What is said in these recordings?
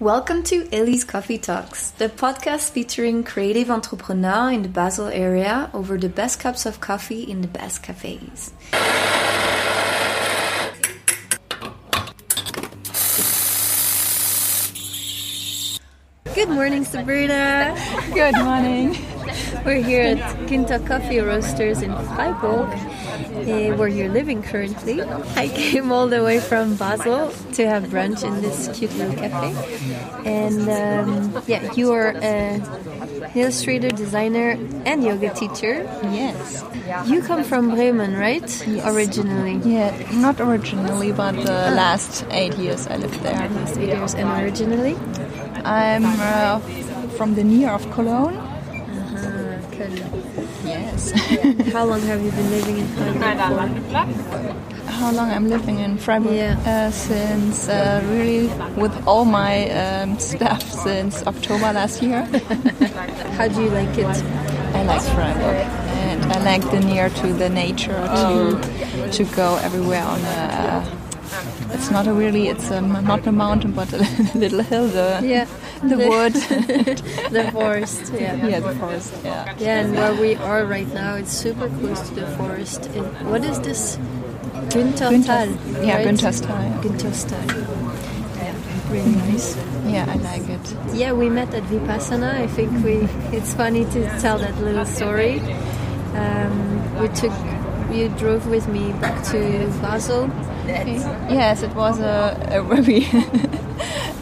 Welcome to Ellie's Coffee Talks, the podcast featuring creative entrepreneurs in the Basel area over the best cups of coffee in the best cafes. Good morning, Sabrina. Good morning. We're here at Quinta Coffee Roasters in Freiburg, eh, where you're living currently. I came all the way from Basel to have brunch in this cute little cafe. And um, yeah, you are an illustrator, designer, and yoga teacher. Yes. You come from Bremen, right? Yes. Originally. Yeah, not originally, but the last eight years I lived there. Last eight years, and originally? I'm uh, from the near of Cologne. Uh, Köln. Yes. How long have you been living in Freiburg? How long I'm living in Freiburg? Yeah. Uh, since uh, really with all my um, stuff since October last year. How do you like it? I like Freiburg and I like the near to the nature to to go everywhere on a. It's not a really. It's a, not a mountain, but a little hill. The Yeah. The wood. the forest, yeah. yeah, the forest. Yeah. Yeah, and where we are right now, it's super close to the forest. In, what is this? Günthertal. Günther- yeah, right? Günthertal, yeah. Günthertal. Yeah, really nice. Yeah, I like it. Yeah, we met at Vipassana. I think we. It's funny to tell that little story. Um, we took. You drove with me back to Basel. Yes, it was a, a very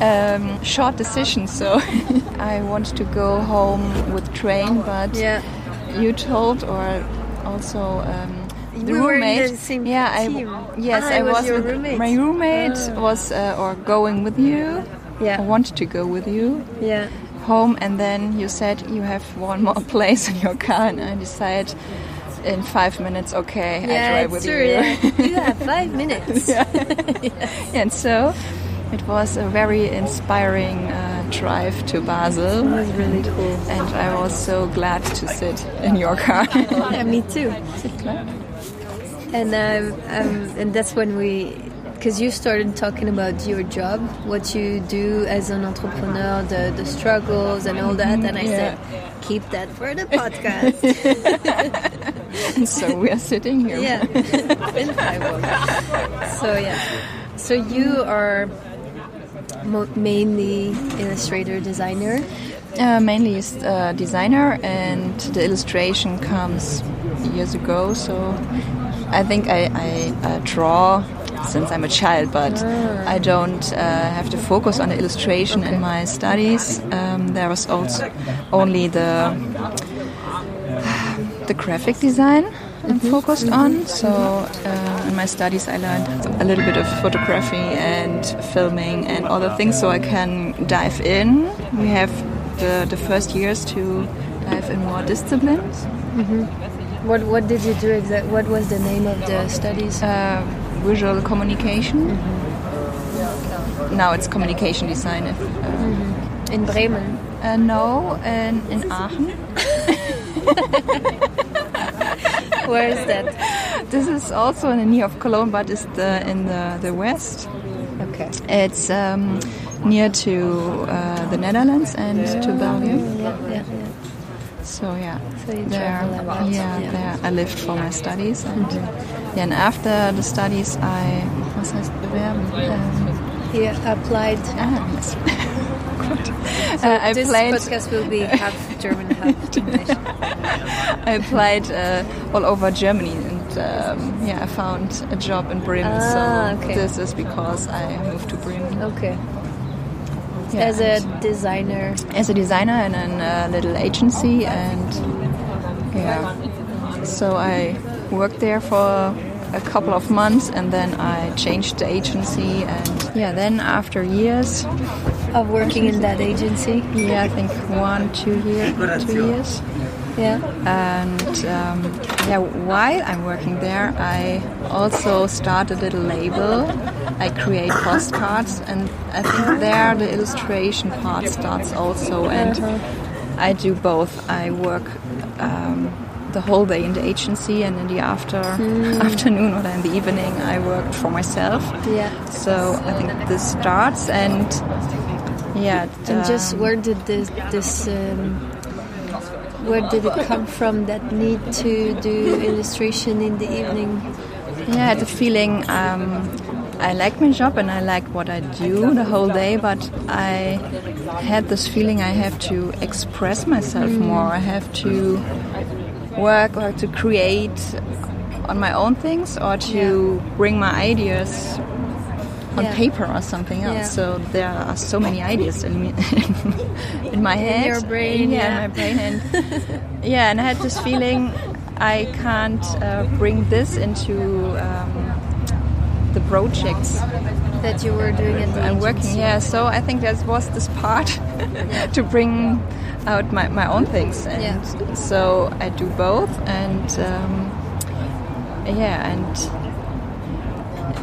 um, short decision. So I wanted to go home with train, but Yeah. you told or also. Um, the We roommate, the yeah, team. I yes, Ah, I was was with roommate. my roommate Ah. was uh, or going with you. Yeah. I wanted to go with you Yeah. home, and then you said you have one more place in your car, and I decided in five minutes, okay, I drive with true. you. Yeah. you have five minutes. and so it was a very inspiring uh, drive to Basel. It was really cool. And I was so glad to sit in your car. Yeah, me too. And um, um, and that's when we, because you started talking about your job, what you do as an entrepreneur, the the struggles and all that, and I Yeah. said, keep that for the podcast. and so we are sitting here. yeah, in. So yeah, so you are mainly illustrator designer. Uh, mainly is uh, designer, and the illustration comes years ago. So I think I, I uh, draw since I'm a child, but I don't uh, have to focus on the illustration in my studies. Um, there was also only the the graphic design I'm focused on. So uh, in my studies, I learned a little bit of photography and filming and other things, so I can dive in. We have the, the first years to dive in more disciplines. What what did you do exactly? What was the name of the studies? Uh, visual communication. Now it's communication design. If, uh, In Bremen. uh, no, in, in Aachen. Where is that? This is also in the near of Cologne, but it's the, in the, the west. Okay. It's um, near to uh, the Netherlands and to Belgium. Yeah, yeah, yeah. So yeah, So you there, travel a lot, yeah, yeah. there I lived for my studies, and yeah, and after the studies, I was heißt bewerben? Um, applied. ah, yes. Good. Uh, I this played. podcast will be half German, half English. I applied uh, all over Germany, and um, yeah, I found a job in Bremen. Ah, so okay. this is because I moved to Bremen. Okay. Yeah, As a designer. as a designer in a little agency and yeah so i worked there for a couple of months and then i changed the agency and yeah then after years Of working in that agency. yeah i think one two year two years Yeah. and um, yeah while i'm working there i also start a little label i create postcards and i think there the illustration part starts also and i do both i work um, the whole day in the agency and in the after afternoon or in the evening i worked for myself Yeah. so i think this starts and yeah. And just um, where did this this um, where did it come from that need to do illustration in the evening? Yeah, I had the feeling um, I like my job and I like what I do the whole day, but I had this feeling I have to express myself more. I have to work or to create on my own things or to bring my ideas on Yeah. paper or something else. Yeah. So there are so many ideas in me, in my head, in your brain, yeah, yeah. in my brain, and yeah, and I had this feeling I can't uh, bring this into um, the projects That you were doing at the I'm working. Yeah, so I think that was this part to bring out my, my own things, and Yeah. so I do both, and um, yeah, and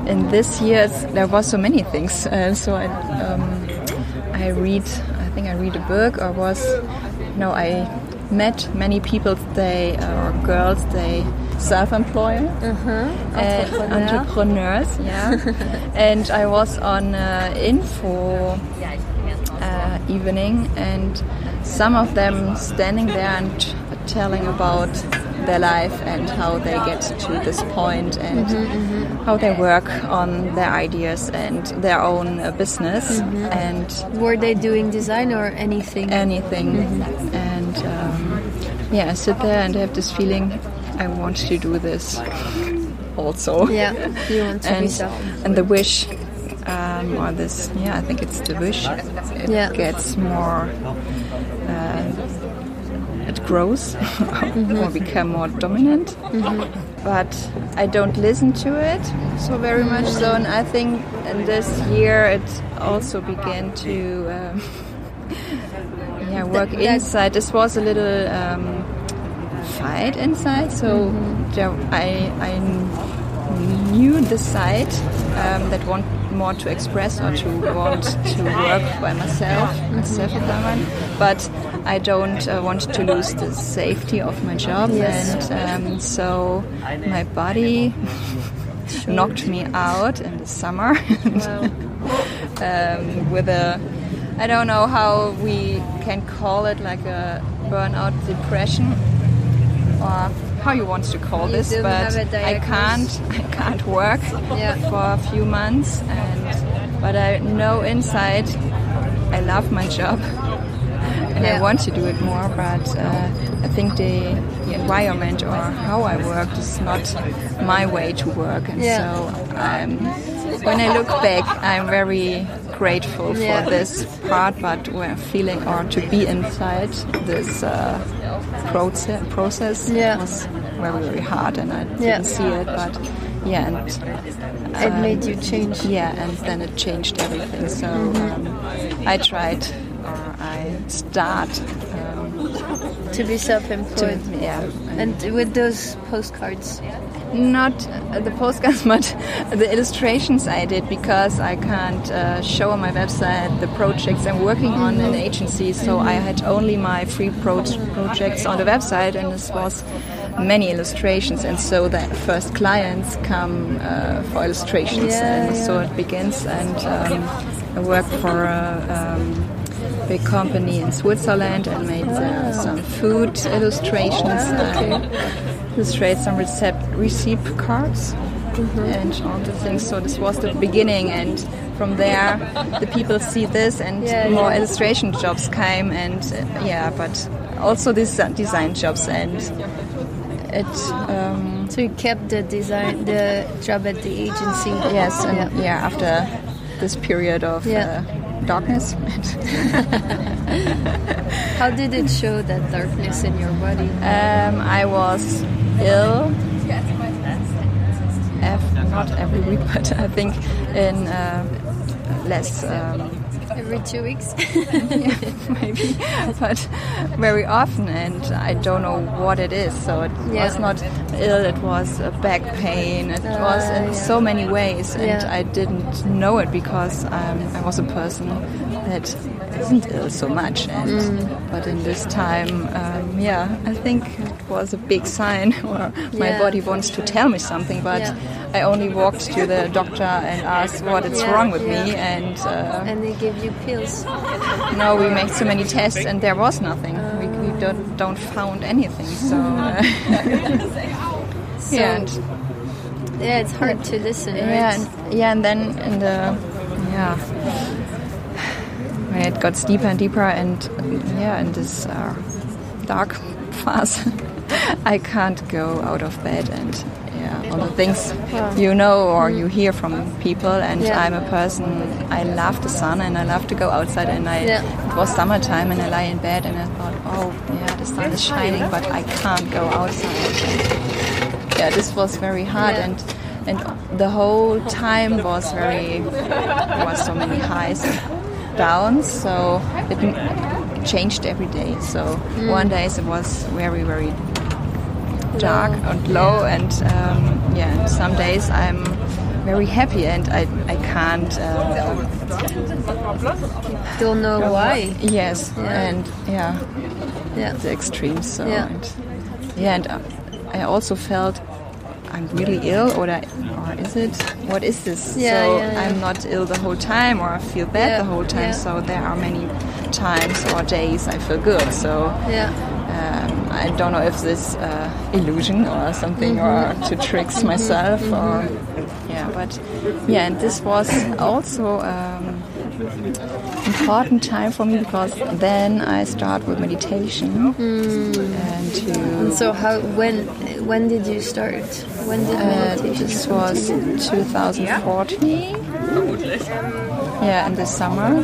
in this year there was so many things. Uh, so I um, I read, I think I read a book, or was no, I met many people. They uh, or girls. They self-employed Uh-huh. uh, Entrepreneur. entrepreneurs, yeah. and I was on uh, info uh, evening, and some of them standing there and telling about their life and how they get to this point and how they work on their ideas and their own uh, business and Were they doing design or anything? anything. And um, yeah, I sit there and have this feeling I want to do this also. yeah, you want to be and, self. and the wish um, or this yeah i think it's the wish it Yeah. gets more uh, grows or become more dominant. But i don't listen to it so very much. So and i think in this year it also began to um, yeah work that- inside. This was a little um, fight inside. So there, i i knew the side um, that want more to express or to want to work by myself, myself employment, but I don't uh, want to lose the safety of my job, Yes. and um, so my body knocked me out in the summer um, with a I don't know how we can call it like a burnout depression or how you want to call You this, but I can't I can't work Yeah. for a few months and but I know inside I love my job and Yeah. I want to do it more but uh, I think the, the environment or how I work is not my way to work and Yeah. so um, when I look back I'm very grateful for Yeah. this part but we're feeling or to be inside this uh, process process Yeah. was very very hard and I didn't see it but yeah and It made you change. yeah and then it changed everything so um, I tried start um, To be self-employed. yeah And with those postcards. not uh, the postcards but the illustrations I did because I can't uh, show on my website the projects I'm working on in agency so I had only my free pro- projects on the website and this was many illustrations and so the first clients come uh, for illustrations Yeah, and so it begins and um, I work for a um, big company in Switzerland and made uh, some food illustrations and illustrate some recept receipt cards Mm-hmm. and all the things. So this was the beginning, and from there, the people see this, and Yeah, more yeah. illustration jobs came, and uh, yeah, but also these design jobs, and it. Um, So you kept the design, the job at the agency. yes, and Yeah. yeah, after this period of uh, darkness. How did it show that darkness in your body? Um, I was ill. Ev- not every week, but I think in uh, less, um, Every two weeks. maybe, but very often, and I don't know what it is. So it Yeah. was not ill; it was a back pain. It was in Ah, yeah. so many ways, and. I didn't know it because um, I was a person that isn't ill so much. And Mm. but in this time, um, yeah, I think was a big sign, or my Yeah. body wants to tell me something. But Yeah. I only walked to the doctor and asked what is Yeah, wrong with me, and uh, And they give you pills. no, we made so many tests, and there was nothing. We, we don't don't found anything. So. Uh, So, yeah, and, yeah, it's hard to listen, right? yeah, and, yeah, and then in the yeah, it got deeper and deeper, and yeah, in this uh, dark phase, I can't go out of bed, and yeah, all the things you know or you hear from people. And Yeah. I'm a person I love the sun, and I love to go outside. And I Yeah. it was summertime, and I lie in bed, and I thought, oh yeah, the sun is shining, but I can't go outside yeah, this was very hard, and and the whole time was very there was so many highs and downs, so it, it changed every day. So Mm. one day it was very very dark and low, and um, yeah, and some days I'm very happy, and I I can't. Uh, Don't know why. yes, Yeah. and yeah, Yeah. the extremes. So Yeah. and yeah, and uh, I also felt I'm really ill, or, I, or is it? What is this? Yeah, so yeah. I'm not ill the whole time, or I feel bad the whole time. So there are many times or days I feel good. So Yeah. Um, I don't know if this uh, illusion or something, Mm-hmm. or to tricks myself, or yeah. But yeah, and this was also. Um, important time for me because then I start with meditation and to And so how when when did you start? When did uh, meditation this was 2014 yeah in the summer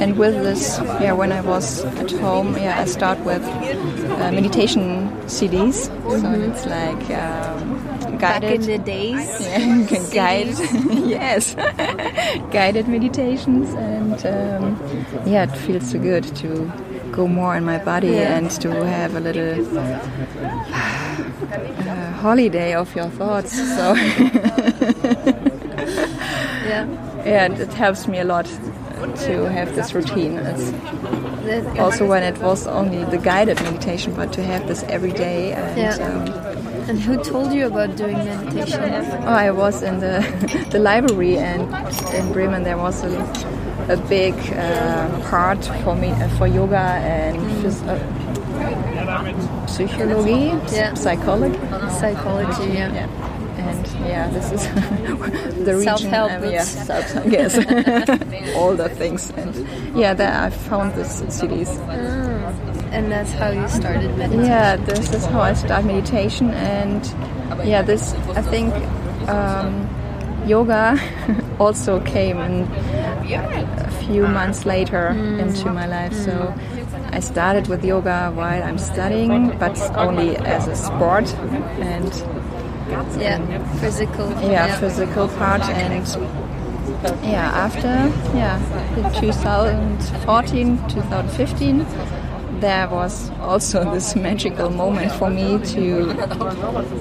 and with this yeah when I was at home yeah I start with uh, meditation CDs so it's like um, Mm-hmm. Back in guided the days. yeah, guided yes guided meditations and um, yeah it feels so good to go more in my body Yeah. and to have a little uh, holiday of your thoughts so Yeah. Yeah and it helps me a lot to have this routine it's also when it was only the guided meditation but to have this every day and Yeah. um, And who told you about doing meditation? Oh, I was in the the library, and in Bremen there was a, a big uh, part for me uh, for yoga and phys- uh, psychology, Yeah. psychology. Psychology, yeah. Yeah. Yeah, this is the region. Self-help um, yeah, self yes, all the things. And yeah, there I found these cities. And that's how you started meditating. Yeah, this is how I start meditation, and yeah, this I think um, yoga also came in a few months later into my life. So I started with yoga while I'm studying, but only as a sport and Yeah, physical. yeah, physical part and yeah after yeah in 2014 2015 there was also this magical moment for me to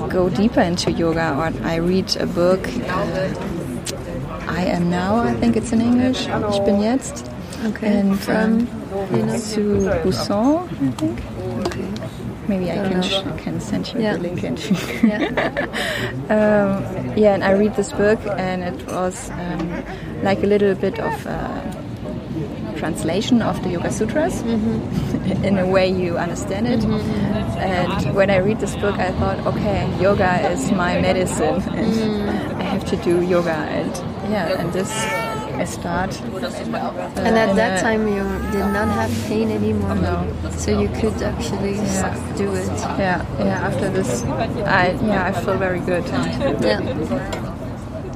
go deeper into yoga or i read a book uh, i am now i think it's in english ich bin jetzt Okay. and From um, you know. Sue Bousson, I think. Maybe I can sh- can send you Yeah. the link. And Yeah. um, yeah, and I read this book, and it was um, like a little bit of a translation of the Yoga Sutras in a way you understand it. And when I read this book, I thought, okay, yoga is my medicine, and I have to do yoga. And yeah, and this I start. And at that time, you did not have pain anymore. No. So you could actually Yeah. do it. Yeah, yeah. After this, I yeah, I feel very good. Yeah.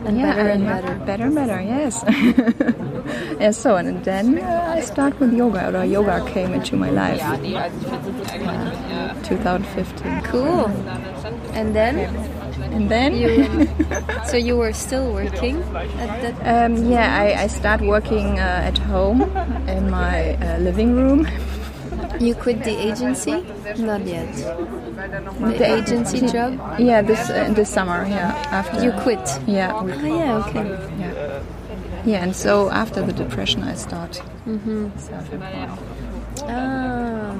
And yeah, better and better. better and better. Yes. yeah. So and then uh, I start with yoga, or yoga came into my life. Uh, 2015, Cool. And then and then you, so you were still working at that. um, yeah, I, I start working uh, at home in my uh, living room. You quit the agency? Not yet. The agency job? Yeah, this uh, this summer. Yeah, after You quit. Yeah, Oh yeah, okay. yeah. yeah, and so after the depression, I start self-employed. Ah.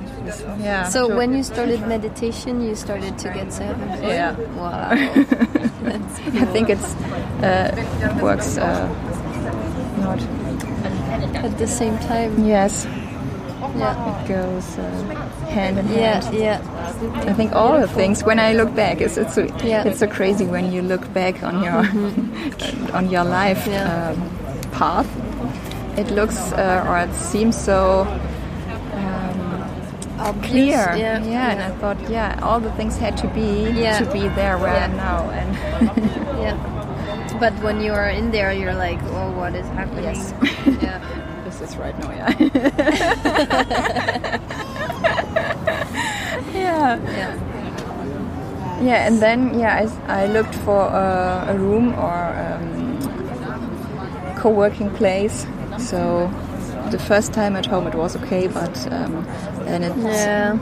Yeah. So when you started meditation, you started to get self-employed. Yeah. Wow. I think it's uh, works uh, not. at the same time. Yes, Yeah. it goes uh, hand in Yeah. hand. Yeah. I think all the things. When I look back, it's it's so, Yeah. it's so crazy when you look back on your on your life Yeah. um, path. It looks uh, or it seems so Obvious. clear. Yeah. yeah and I thought, yeah, all the things had to be Yeah. to be there where I am now, and Yeah. But when you are in there, you're like, oh, what is happening? Yes. yeah. this is right now, yeah. yeah. Yeah. Yeah, and then yeah, I, I looked for a, a room or um, co-working place. So the first time at home it was okay, but um, then it's Yeah.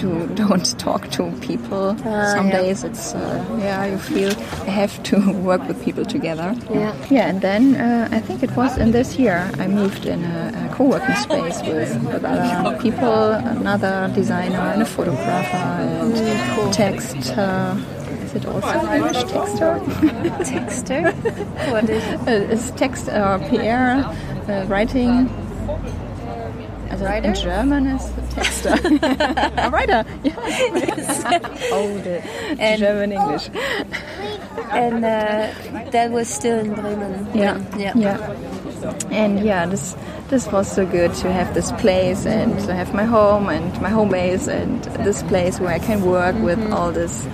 to don't talk to people. Ah, Some yeah. days it's uh, yeah, you feel I have to work with people together. Yeah. Yeah, and then uh, I think it was in this year I moved in a, a co-working space with, with other people, another designer and a photographer and Mm, text. Uh, is it also English texter? Texter? what is it? Uh, it's text uh, PR uh, writing. Also Writer? In German is texter. a writer. Yeah. oh, the And- German English. And uh, that was still in Bremen. Yeah. Yeah. Yeah. And yeah, this this was so good to have this place and to have my home and my home base and this place where I can work with Mm-hmm. all this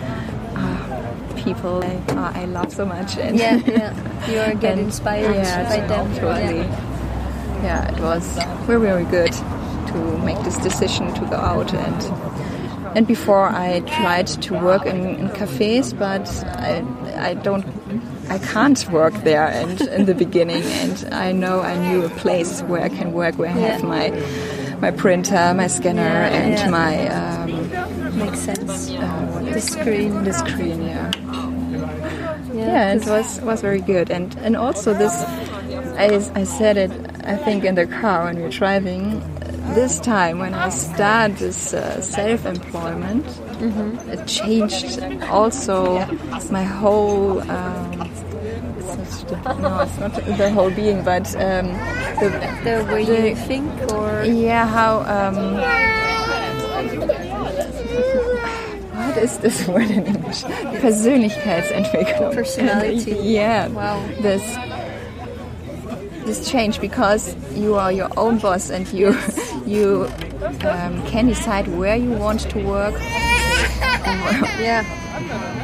uh, people I, uh, I love so much. And Yeah, yeah. You are get and- inspired yeah, by them. Totally. Yeah. Yeah, it was very very good to make this decision to go out and and before I tried to work in, in cafes, but I I don't I can't work there and in the beginning and I know I knew a place where I can work where I have my my printer, my scanner Yeah, and yeah. my um, Makes sense. uh, The screen. the screen, yeah. Yeah. Yeah, it was was very good, and and also this, I, I said it, I think in the car when we're driving. This time when I started this uh, self-employment, it changed also my whole. Um, no, it's not the whole being, but um, the, The way the- you think or yeah, how um, what is this word in English? Persönlichkeitsentwicklung. Personality. yeah. Wow. This this change because you are your own boss and you you um, can decide where you want to work, yeah.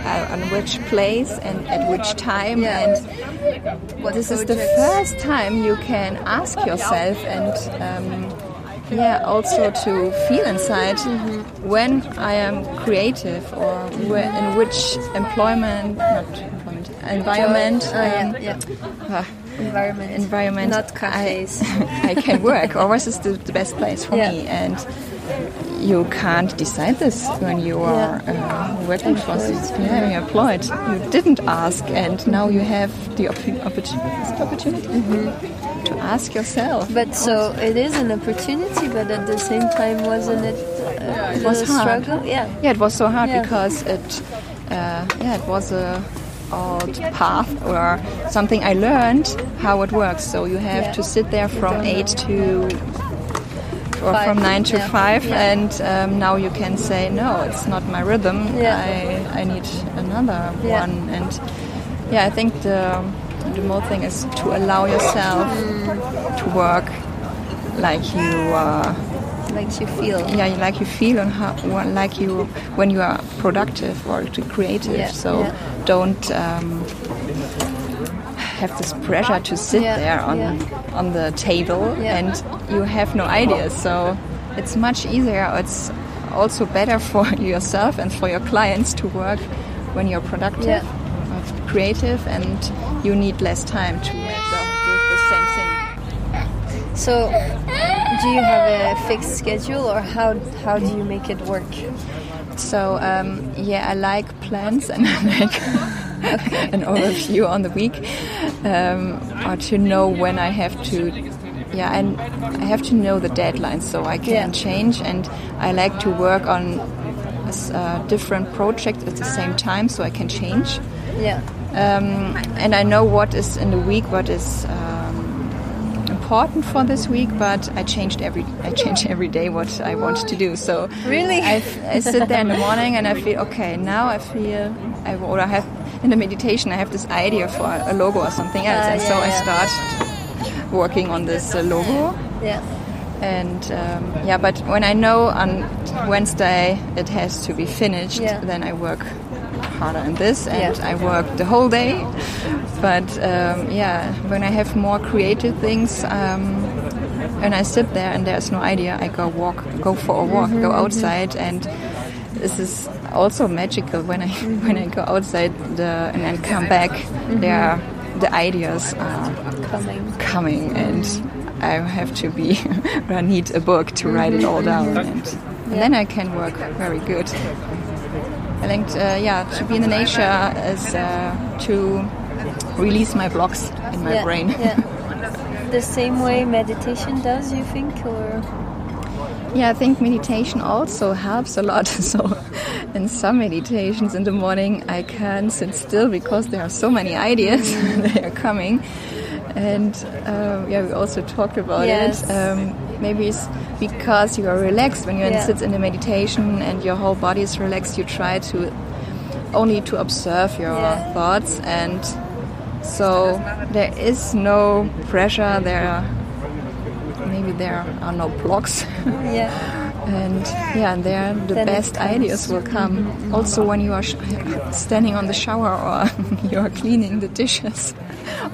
uh, on which place and at which time Yeah. and What this is the first time you can ask yourself and um, yeah also to feel inside when I am creative or where, in which employment not employment environment Oh, yeah, um, yeah. ah, Environment. environment Not cafes. I, I can work or what is the, the best place for Yeah. me and you can't decide this when you are uh, working for yeah, employed. You didn't ask, and now you have the oppo- opportunity, opportunity Mm-hmm. to ask yourself. But so it is an opportunity, but at the same time, wasn't it uh, It was hard. struggle? Yeah. Yeah, it was so hard Yeah. because it, uh, yeah, it was a old path or something I learned how it works. So you have Yeah. to sit there from eight to or Five, from nine to yeah. five, Yeah. and um, now you can say no, it's not my rhythm. Yeah. I I need another one, and yeah, I think the the more thing is to allow yourself Mm. to work like you. Uh, Like you feel. yeah, you- like you feel and how, when- like you when you are productive or creative. Yeah, So yeah. don't um, have this pressure to sit Yeah, there on on the table and you have no ideas. So it's much easier. It's also better for yourself and for your clients to work when you're productive, creative, and you need less time to make the, the, the same thing. So, do you have a fixed schedule, or how how do you make it work? So um, yeah, I like plans and I like an overview on the week, um, or to know when I have to. Yeah, and I have to know the deadlines so I can Yeah. change. And I like to work on uh, different projects at the same time so I can change. Yeah. Um, and I know what is in the week, what is um, important for this week, but I changed every I change every day what I want to do. So Really? I, I sit there in the morning and I feel okay. Now I feel I or I have in the meditation I have this idea for a logo or something else, Ah, and so yeah, I start working on this uh, logo. Yeah. And um, yeah, but when I know on Wednesday it has to be finished, Yeah. then I work harder on this and Yeah. I work the whole day. But um, yeah, when I have more creative things, um, and I sit there and there's no idea, I go walk, go for a walk, Mm-hmm, go outside, and this is also magical when I Mm-hmm. when I go outside the, and then come back. There, the ideas are Coming. coming and I have to be I need a book to write it all down and, and then I can work very good. I think uh, yeah to be in the nature is uh, to release my blocks in my yeah. brain. Yeah. The same way meditation does, you think, or Yeah, I think meditation also helps a lot. So, in some meditations in the morning, I can sit still because there are so many ideas they are coming. And um, yeah, we also talked about Yes. it. Um, maybe it's because you are relaxed when you Yeah. sit in the meditation and your whole body is relaxed. You try to only to observe your Yeah. thoughts, and so there is no pressure. There, are, maybe there are no blocks. yeah, And yeah, and there the Then best ideas will come. Also, when you are sh- standing on the shower or you are cleaning the dishes,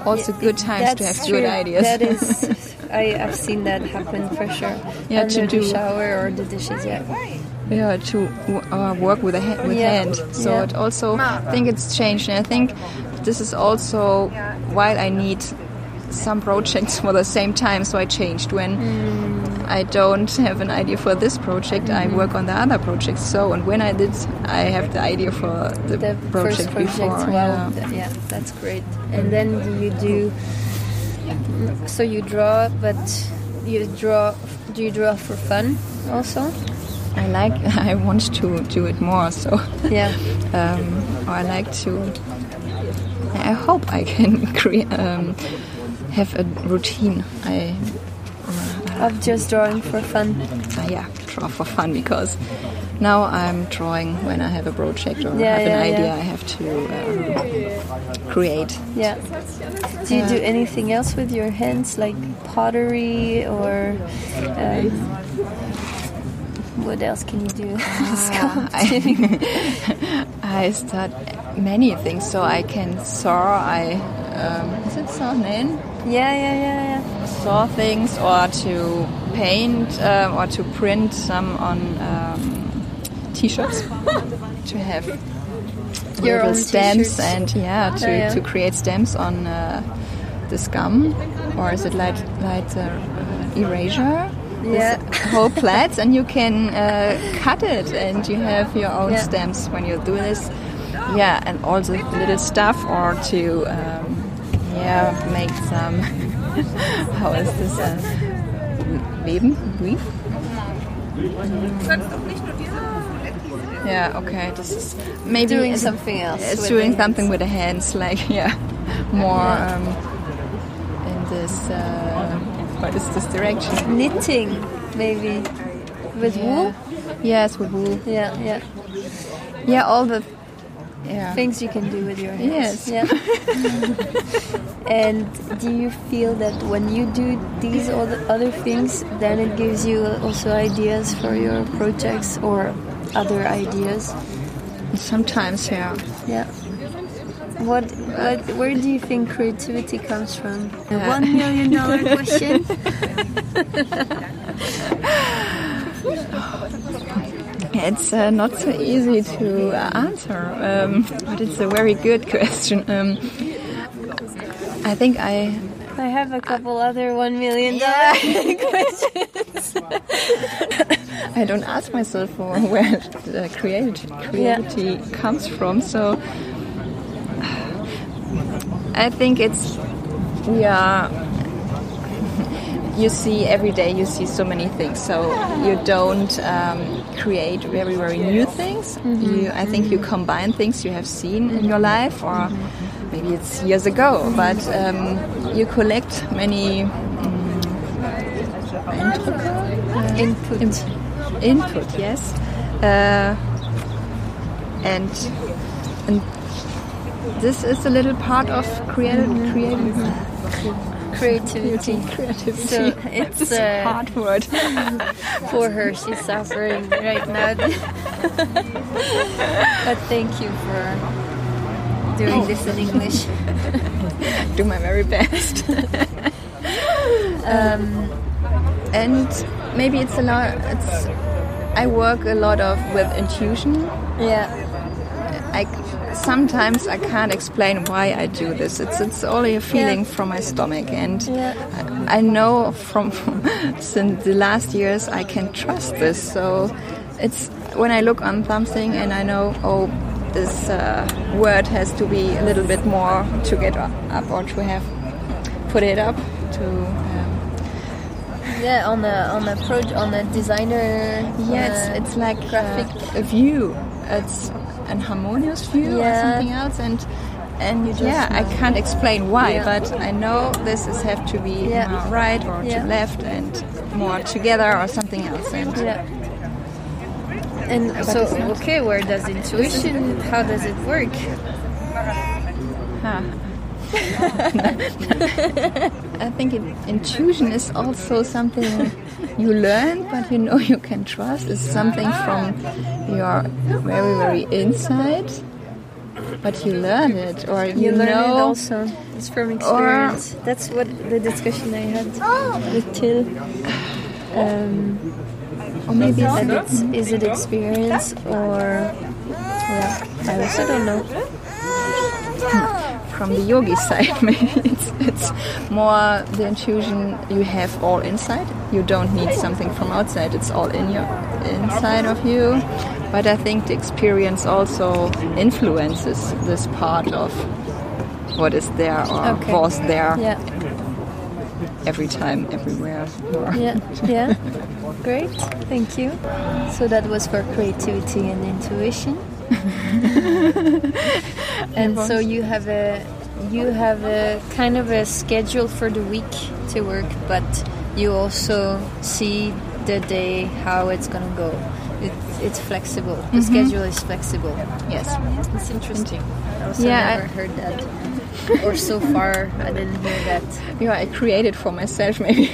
also good times to have that's good ideas. That is, I, I've seen that happen for sure. Yeah, Under to the do- shower or the dishes. Yeah, yeah, to uh, work with a ha- with Yeah. hand. So Yeah. it also, I think it's changed, and I think this is also while I need some projects for the same time. So I changed when. Mm. I don't have an idea for this project. I Mm-hmm. work on the other project. So, and when I did, I have the idea for the, the project first project. before. wow, yeah. yeah, that's great. And then you do? So you draw, but you draw. Do you draw for fun also? I like. I want to do it more. So, Yeah. um, or I like to. I hope I can create. Um, have a routine. I Of just drawing for fun. uh, yeah draw for fun because now I'm drawing when I have a project or Yeah, have an idea yeah. I have to um, create. Yeah. Do you do anything else with your hands, like pottery or? Um, what else can you do? Sculpting. I start many things, so I can saw. I um, is it saw name? yeah, yeah, yeah, yeah. Saw things, or to paint, um, or to print some on um, t-shirts to have Your own stamps and yeah to, Oh, yeah. to create stamps on uh, this gum, or is it like like uh, erasure? Yeah. Whole plats and you can uh, cut it and you have your own Yeah. stamps when you do this yeah and all the little stuff or to um, yeah make some how is this uh, weave yeah okay this is maybe Doing it's- something else it's doing something with the hands like yeah more um, in this uh, what is this direction Knitting, maybe, with wool. yes with wool Yeah, yeah. yeah all the yeah Things you can do with your hands. Yes. Yeah. and do you feel that when you do these other other things, then it gives you also ideas for your projects or other ideas? sometimes yeah Yeah. What, what, where do you think creativity comes from? The Yeah. one million dollar question. It's uh, not so easy to uh, answer, um, but it's a very good question. Um, I think I I have a couple other one million dollar questions. I don't ask myself for where the creativity, creativity comes from. So I think it's we are. You see every day. You see so many things. So you don't um, create very very new things. You, I think you combine things you have seen in your life, or maybe it's years ago. But um, you collect many um, Input. input. Yes, uh, and and this is a little part of creative creative Creativity. creativity. So it's It's a uh, hard word. for her. She's suffering right now. but thank you for doing this in English. Do my very best. um, and maybe it's a lot. It's I work a lot of with intuition. Yeah. I sometimes I can't explain why I do this. It's it's only a feeling Yeah. from my stomach, and Yeah. I, I know from since the last years I can trust this. So it's when I look on something and I know oh this uh, word has to be a little bit more to get up or to have put it up to. Um, Yeah, on a on a pro on a designer. yeah, it's, uh, it's like graphic. uh, a view. It's an harmonious view or something else, and and you just yeah, I can't explain why, Yeah. but I know this is have to be Yeah. more right or Yeah. to left and more together or something else. And Yeah. And so, okay, where does intuition? How does it work? Huh. I think it, intuition is also something you learn, but you know you can trust. It's something from your very, very inside, but you learn it, or you, You learn know. it also. It's from experience. That's what the discussion I had with Till. Um, Or maybe it's and it's is it experience or yeah, I also don't know. From the yogi side. Maybe it's, it's more the intuition you have all inside. You don't need something from outside. It's all in your inside of you. But I think the experience also influences this part of what is there or Okay. was there Yeah, every time, everywhere. Yeah, yeah. Great, thank you. So that was for creativity and intuition. and so you have a you have a kind of a schedule for the week to work, but you also see the day how it's gonna go. It's, it's flexible. The mm-hmm. schedule is flexible. Yes. It's interesting. I also Yeah, I- never heard that. or so far, I didn't hear that. Yeah, I created for myself maybe.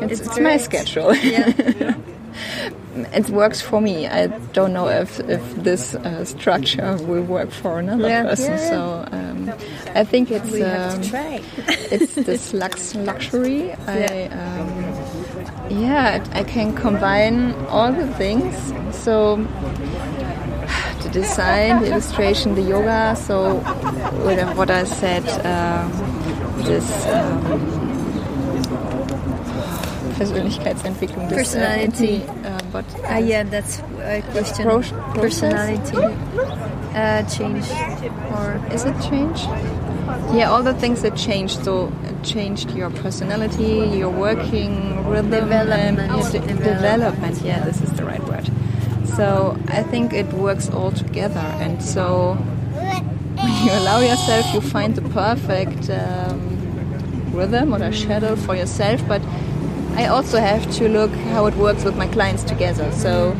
it's, It's my schedule. Yeah. It works for me. I don't know if, if this uh, structure will work for another Yeah. person. Yeah. So um, I think it's um, it's this lux luxury. I um, yeah, I can combine all the things. So the design, the illustration, the yoga. So with what I said, um, this. Persönlichkeitsentwicklung, this, uh, Personality. uh, but Ah, yeah, that's a question. Pro- Personality uh, change or Is it change? Yeah, all the things that changed. So changed your personality, your working rhythm, Development. and- de- Development. development. Yeah, this is the right word. So I think it works all together, and so when you allow yourself, you find the perfect um, rhythm or a schedule for yourself. But I also have to look how it works with my clients together. So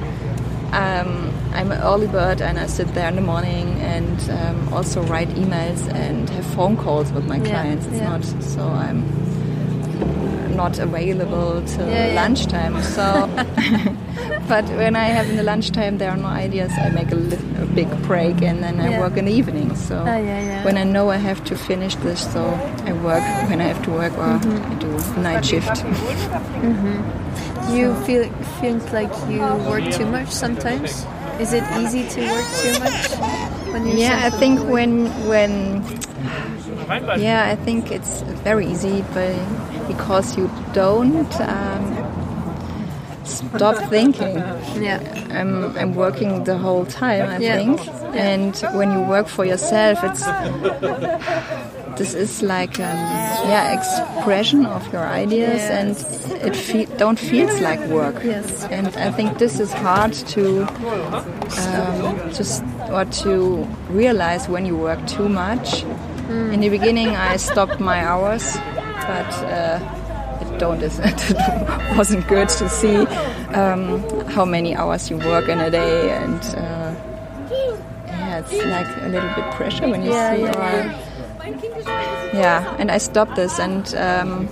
um, I'm an early bird and I sit there in the morning and um, also write emails and have phone calls with my Yeah, clients. It's yeah. not so I'm not available till Yeah, yeah. lunchtime. So, but when I have in the lunchtime, there are no ideas. I make a, li- a big break and then I Yeah. work in the evening. So Ah, yeah, when I know I have to finish this, so I work when I have to work or Mm-hmm. I do night shift. you feel feel like you work too much sometimes? Is it easy to work too much when you're Yeah, I think when when yeah, I think it's very easy, but because you don't um, stop thinking. Yeah. I'm I'm working the whole time, I Yeah. think. And when you work for yourself, it's this is like um, yeah expression of your ideas, Yes. and it fe- don't feels like work. Yes. And I think this is hard to um, just or to realize when you work too much. Hmm. In the beginning, I stopped my hours, but. Uh, it don't it? Wasn't good to see um, how many hours you work in a day and uh, yeah it's like a little bit pressure when you Yeah, see yeah, or yeah and I stopped this and um,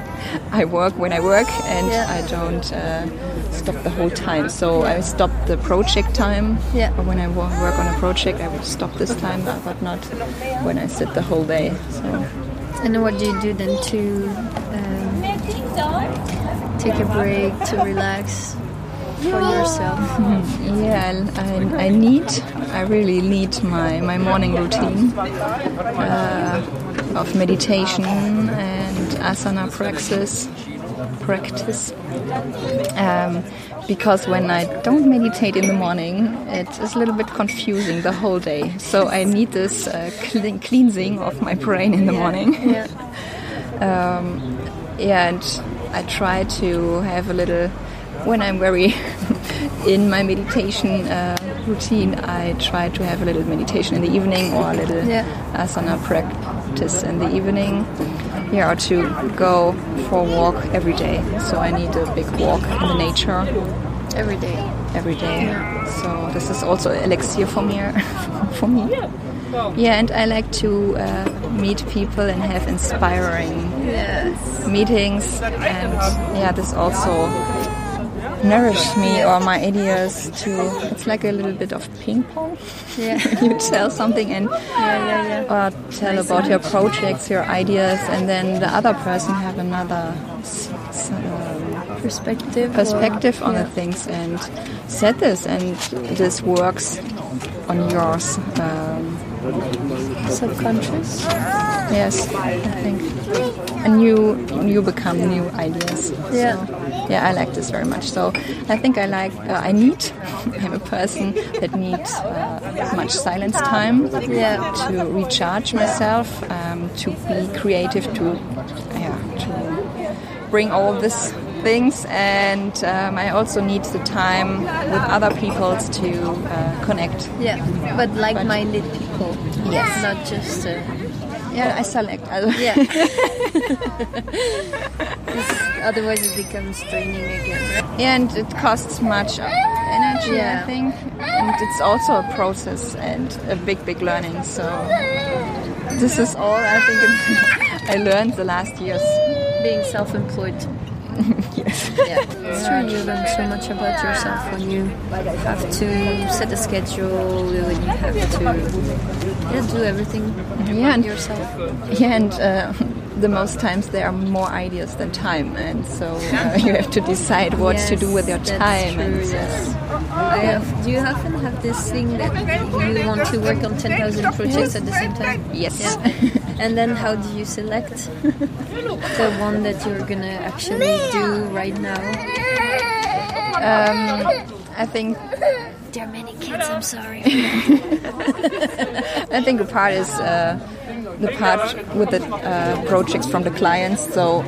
I work when I work and Yeah. I don't uh, stop the whole time. So I stopped the project time. Yeah. or when I work on a project I would stop this time but not when I sit the whole day. So And what do you do then to um, take a break, to relax for yourself? Yeah, I, I need, I really need my, my morning routine uh, of meditation and asana practice. Practice, um, because when I don't meditate in the morning, it is a little bit confusing the whole day. So I need this uh, clean, cleansing of my brain in the morning. Yeah. um, yeah, and I try to have a little when I'm very in my meditation uh, routine. I try to have a little meditation in the evening or a little Yeah. asana practice in the evening. Yeah, or to go for a walk every day. So I need a big walk in the nature Every day. every day. So this is also elixir for me. for me. Yeah, and I like to uh, meet people and have inspiring Yes. meetings, and yeah, this also nourished me or my ideas to. It's like a little bit of ping pong. Yeah. you tell something and Yeah, yeah, yeah. or tell about your projects, your ideas, and then the other person have another s- um, Perspective. or- perspective on yeah. the things and said this and this works on yours um, Subconscious. yes i think and you you become new ideas Yeah. so, yeah i like this very much so i think i like uh, i need i'm a person that needs uh, much silence time Yeah. to recharge myself um, to be creative to yeah to bring all these things and um, I also need the time with other people to uh, connect. Yeah. But like-minded people. Yes. Not just. Yeah, I select. Yeah. Otherwise, it becomes draining again. Right? and it costs much energy, Yeah. I think, and it's also a process and a big, big learning. So this is all I think I learned the last years. Being self-employed. yes. Yeah, it's true. You learn so much about yourself when you have to set a schedule, when you have to yeah, do everything Yeah, and yourself. Yeah, and uh, the most times there are more ideas than time, and so uh, you have to decide what to do with your time. True, and, uh, yes. Have, do you often have this thing that you want to work on 10,000 projects at the same time? Yes. Yeah. And then how do you select the one that you're gonna actually do right now? um, I think There are many kids, I'm sorry. I think a part is uh, the part with the uh, projects from the clients. So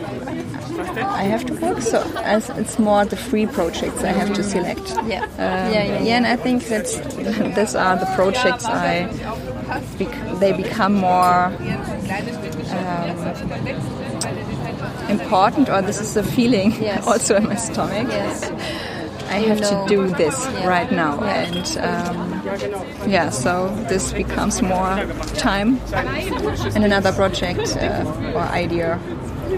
I have to work. So as it's more the free projects I have to select. Yeah. Um, yeah, yeah, yeah, and I think that these are the projects I bec- they become more um, important, or this is a feeling Yes. also in my stomach. Yes. I have know. to do this Yeah. right now, Yeah. and um, yeah, so this becomes more time, and another project uh, or idea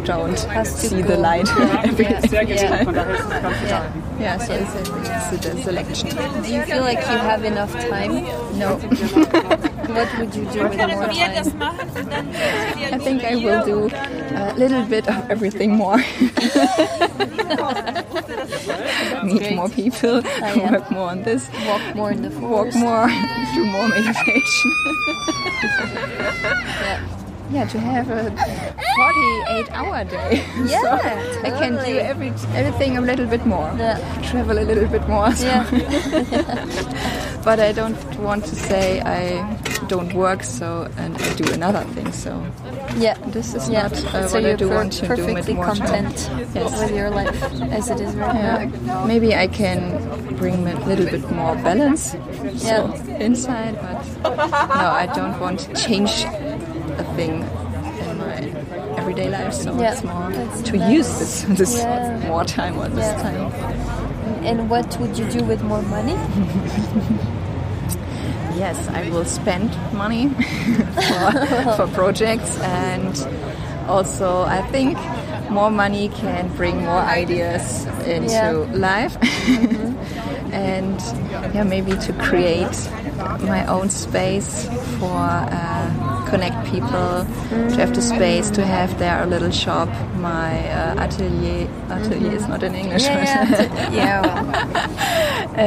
don't Has to see go. the light Yeah. every, Yeah. every Yeah. time. Yeah. Yeah, so it's, a, it's a selection. Do you feel like you have enough time? No, What would you do with more time? I think I will do a little bit of everything more. Meet great. more people, oh, yeah. work more on this, Walk more in the walk forest. more, do more meditation. Yeah. Yeah to have a 48 hour day. Yeah, so I can do every everything a little bit more. Yeah. Travel a little bit more. so- Yeah. but I don't want to say I don't work so and I do another thing. So Yeah. this is Yeah. not uh, so what I do want to do with perfectly more time. content Yes. with your life as it is right now. Maybe I can bring a little bit more balance so Yeah. inside, but no, I don't want to change a thing in my everyday life. So Yeah, it's more to nice. use this this Yeah. more time or this Yeah. time. And what would you do with more money? Yes, I will spend money for, for projects and also I think more money can bring more ideas into Yeah. Mm-hmm. life and yeah maybe to create my own space for uh, connect people to have the space to have there a little shop. My uh, atelier atelier is not in English. Yeah, yeah, yeah. Well,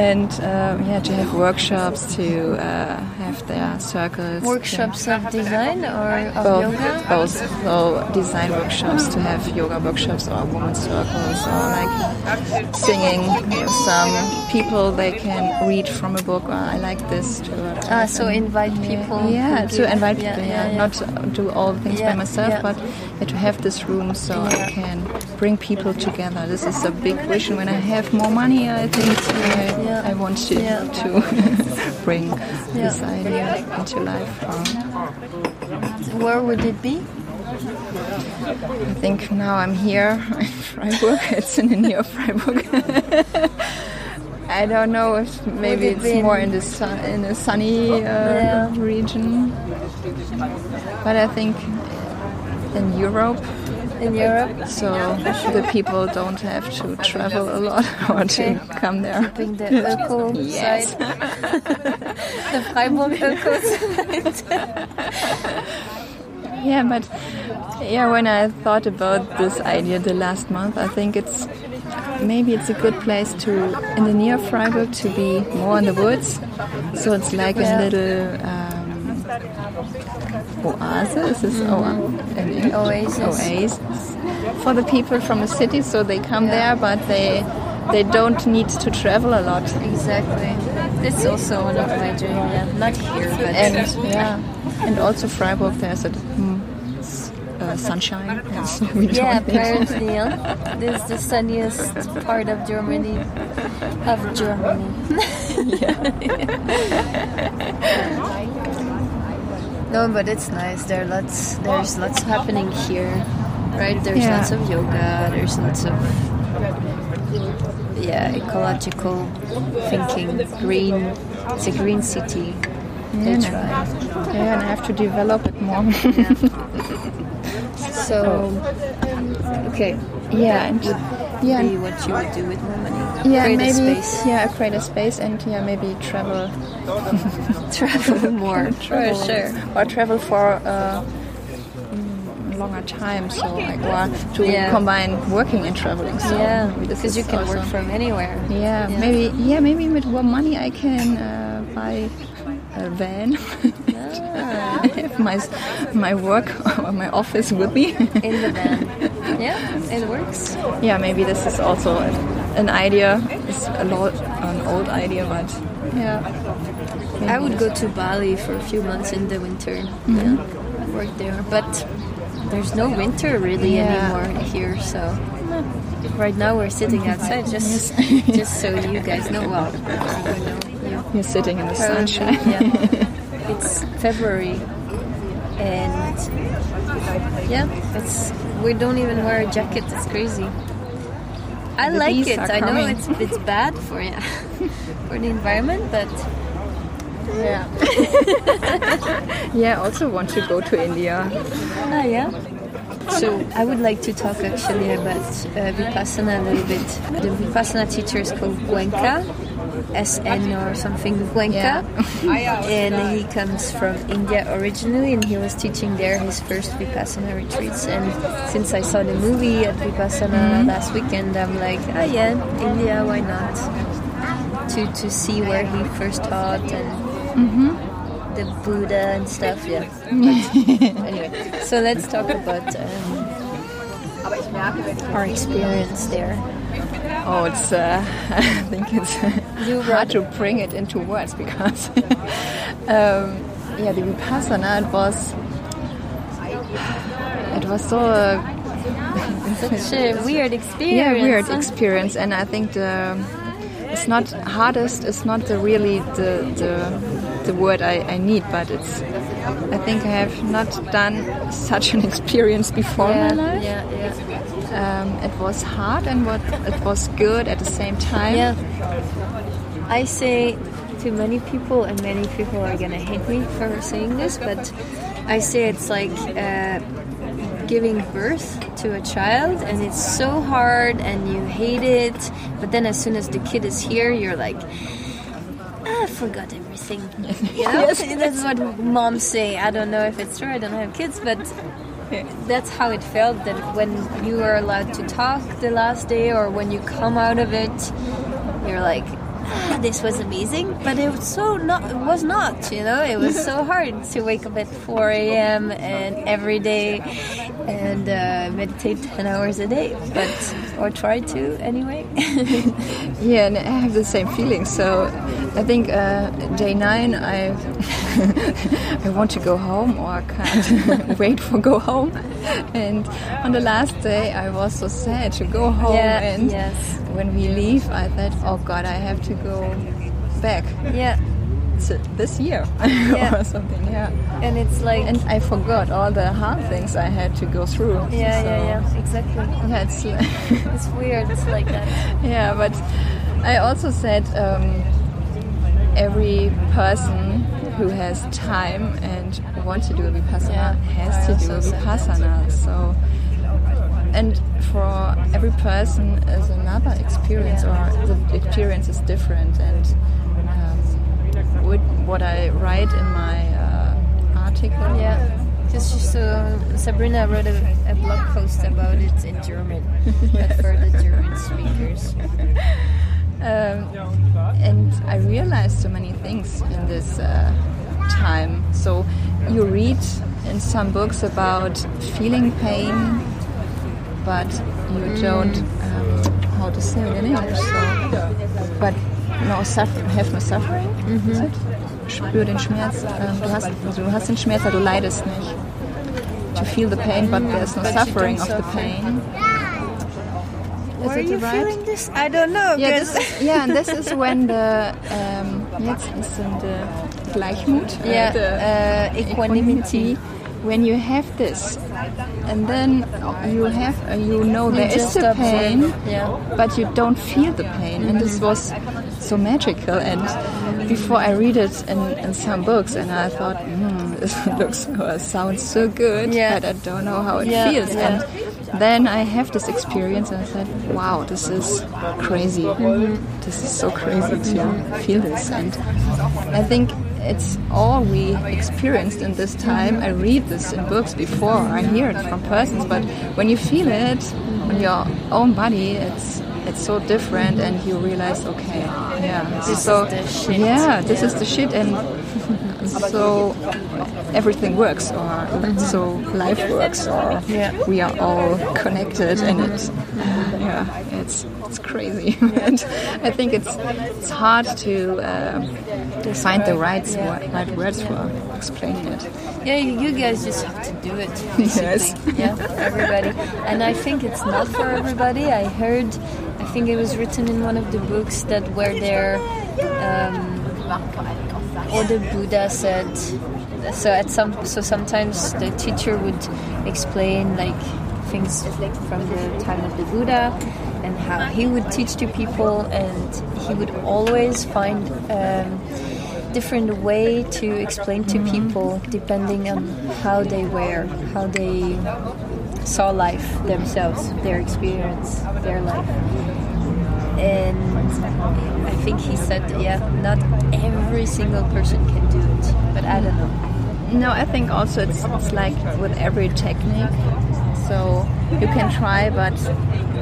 and um, yeah, to have workshops, to uh, have their circles. workshops of design or of both, yoga? both. So design workshops, to have yoga workshops or women's circles, or like singing. Some people they can read from a book. Oh, I like this. To uh, Ah, so invite people. Yeah, who to give- invite people. yeah, Yeah, yeah. not uh, do all the things Yeah, by myself, yeah. but yeah, to have this room so Yeah. I can bring people together. This is a big vision. When I have more money, I think I, Yeah. I want to Yeah. to bring this idea into life. Where would it be? I think now I'm here in Freiburg. It's in the near Freiburg. I don't know if maybe it it's more in- in the sun, in a sunny uh, Yeah. region. But I think in Europe, In Europe? so the people don't have to travel a lot or Okay. to come there. Keeping the eco Yes. side. the Freiburg eco side. Yeah, but yeah, when I thought about this idea the last month, I think it's maybe it's a good place to in the near Freiburg to be more in the woods. So it's like Yeah. a little um, oasis. Is oa- in English? Oasis. Oasis for the people from the city, so they come Yeah. there, but they they don't need to travel a lot. Exactly. This is also one of my dreams. Yeah, not here, but and yeah, and also Freiburg there's a mm, uh, sunshine. Yes, yeah, apparently, yeah. This is the sunniest part of Germany. Of Germany. no, but it's nice. There are lots. There's lots happening here, right? There's Yeah. lots of yoga. There's lots of yeah, ecological thinking. Green. It's a green city. Yeah, try. Yeah, and I have to develop it more. So, okay. yeah, and yeah, what you would do with more money. Yeah, Create maybe a space. yeah, create a space, and yeah, maybe travel, Travel more. travel, For sure. or travel for a mm, longer time. So like, or to Yeah. combine working and traveling. So Yeah, because you can also- work from anywhere. Yeah, Yeah. maybe yeah, maybe with more money I can uh, buy a van. Ah, I have my my work or my office with me. in the van. Yeah, it works. yeah, maybe this is also an, an idea. It's a lot an old idea, but yeah. I would go to Bali for a few months in the winter. Mm-hmm. Yeah, work there, but there's no winter really Yeah. anymore here. So right now we're sitting outside just just so you guys know. Well, you're sitting in the Probably, sunshine. Yeah. it's February, and yeah, it's we don't even wear a jacket. It's crazy. I The like it. I know it's it's bad for yeah for the environment, but Yeah. yeah, I also want to go to India. ah yeah. So I would like to talk actually about uh, vipassana a little bit. The vipassana teacher is called Goenka, SN or something Goenka, and he comes from India originally, and he was teaching there his first vipassana retreats. And since I saw the movie at vipassana last weekend, I'm like, ah yeah, India, why not? To to see where he first taught and the Buddha and stuff. Yeah. Anyway, so let's talk about um, our experience there. Oh, it's. Uh, I think it's You hard to bring it into words because, um, yeah, the vipassana it was. It was so. Uh, Such a weird experience. yeah, weird experience, and I think the it's not hardest. It's not the really the the, the word I, I need, but it's. I think I have not done such an experience before Yeah, in my life. yeah, yeah. Um, it was hard and what it was good at the same time. Yeah. I say to many people, and many people are gonna hate me for saying this, but I say it's like uh, giving birth to a child, and it's so hard, and you hate it. But then, as soon as the kid is here, you're like, "Ah, I forgot everything. You know? That's what moms say. I don't know if it's true. I don't have kids, but that's how it felt that when you were allowed to talk the last day or when you come out of it you're like ah, this was amazing. But it was so not it was not you know? It was so hard to wake up at 4 a.m and every day and uh, meditate 10 hours a day but or try to anyway Yeah, and I have the same feeling. So I think uh, day nine, I I want to go home or can't wait for go home. And on the last day, I was so sad to go home. Yeah, and yes. when we leave, I thought, oh God, I have to go back yeah this year Yeah. or something. Yeah. and it's like And I forgot all the hard things I had to go through. yeah So, yeah yeah exactly Yeah, it's. it's weird it's like that Yeah, but I also said um, every person who has time and wants to do a vipassana Yeah, has I to do a also said that. vipassana. So, and for every person is another experience, Yeah. or the experience is different. And what, what I write in my uh, article, Yeah, because so Sabrina wrote a, a blog post about it in German, but for the German speakers. Um, and I realized so many things in this uh, time. So you read in some books about feeling pain, but you don't um, how to say it in English. So, but no suffer, have no suffering. Is it? Spür den Schmerz. Ähm, du, hast, also du hast den Schmerz, aber du leidest nicht. To feel the pain, but there's no suffering of the pain. Is Are it you right? feeling this? I don't know. Yeah, this is, yeah, and this is when the um, jetzt ist in the Gleichmut, uh, Yeah, the uh, equanimity. When you have this, and then you have, uh, you know there is the pain, Yeah. but you don't feel the pain, and this was so magical. And before I read it in, in some books, and I thought, hmm, this looks or sounds so good, Yeah. but I don't know how it Yeah, feels. yeah. And then I have this experience, and I said, wow, this is crazy. This is so crazy to feel this, and I think it's all we experienced in this time. I read this in books before, I hear it from persons, but when you feel it on your own body, it's it's so different, and you realize, okay, yeah, This so is the shit. yeah, this is the shit, and so everything works, or mm-hmm. so life works, or Yeah. we are all connected, and it, yeah, it's it's crazy. and I think it's it's hard to uh, find the right Yeah. right words for explaining it. Yeah, you you guys just have to do it. Yes. Yeah, everybody. And I think it's not for everybody. I heard, I think it was written in one of the books that where there, um, or the Buddha said. So at some, so sometimes the teacher would explain like things from the time of the Buddha and how he would teach to people, and he would always find. Um, different way to explain to people depending on how they were, how they saw life themselves, their experience, their life. And I think he said, yeah, not every single person can do it, but I don't know. No, I think also it's, it's like with every technique. So you can try, but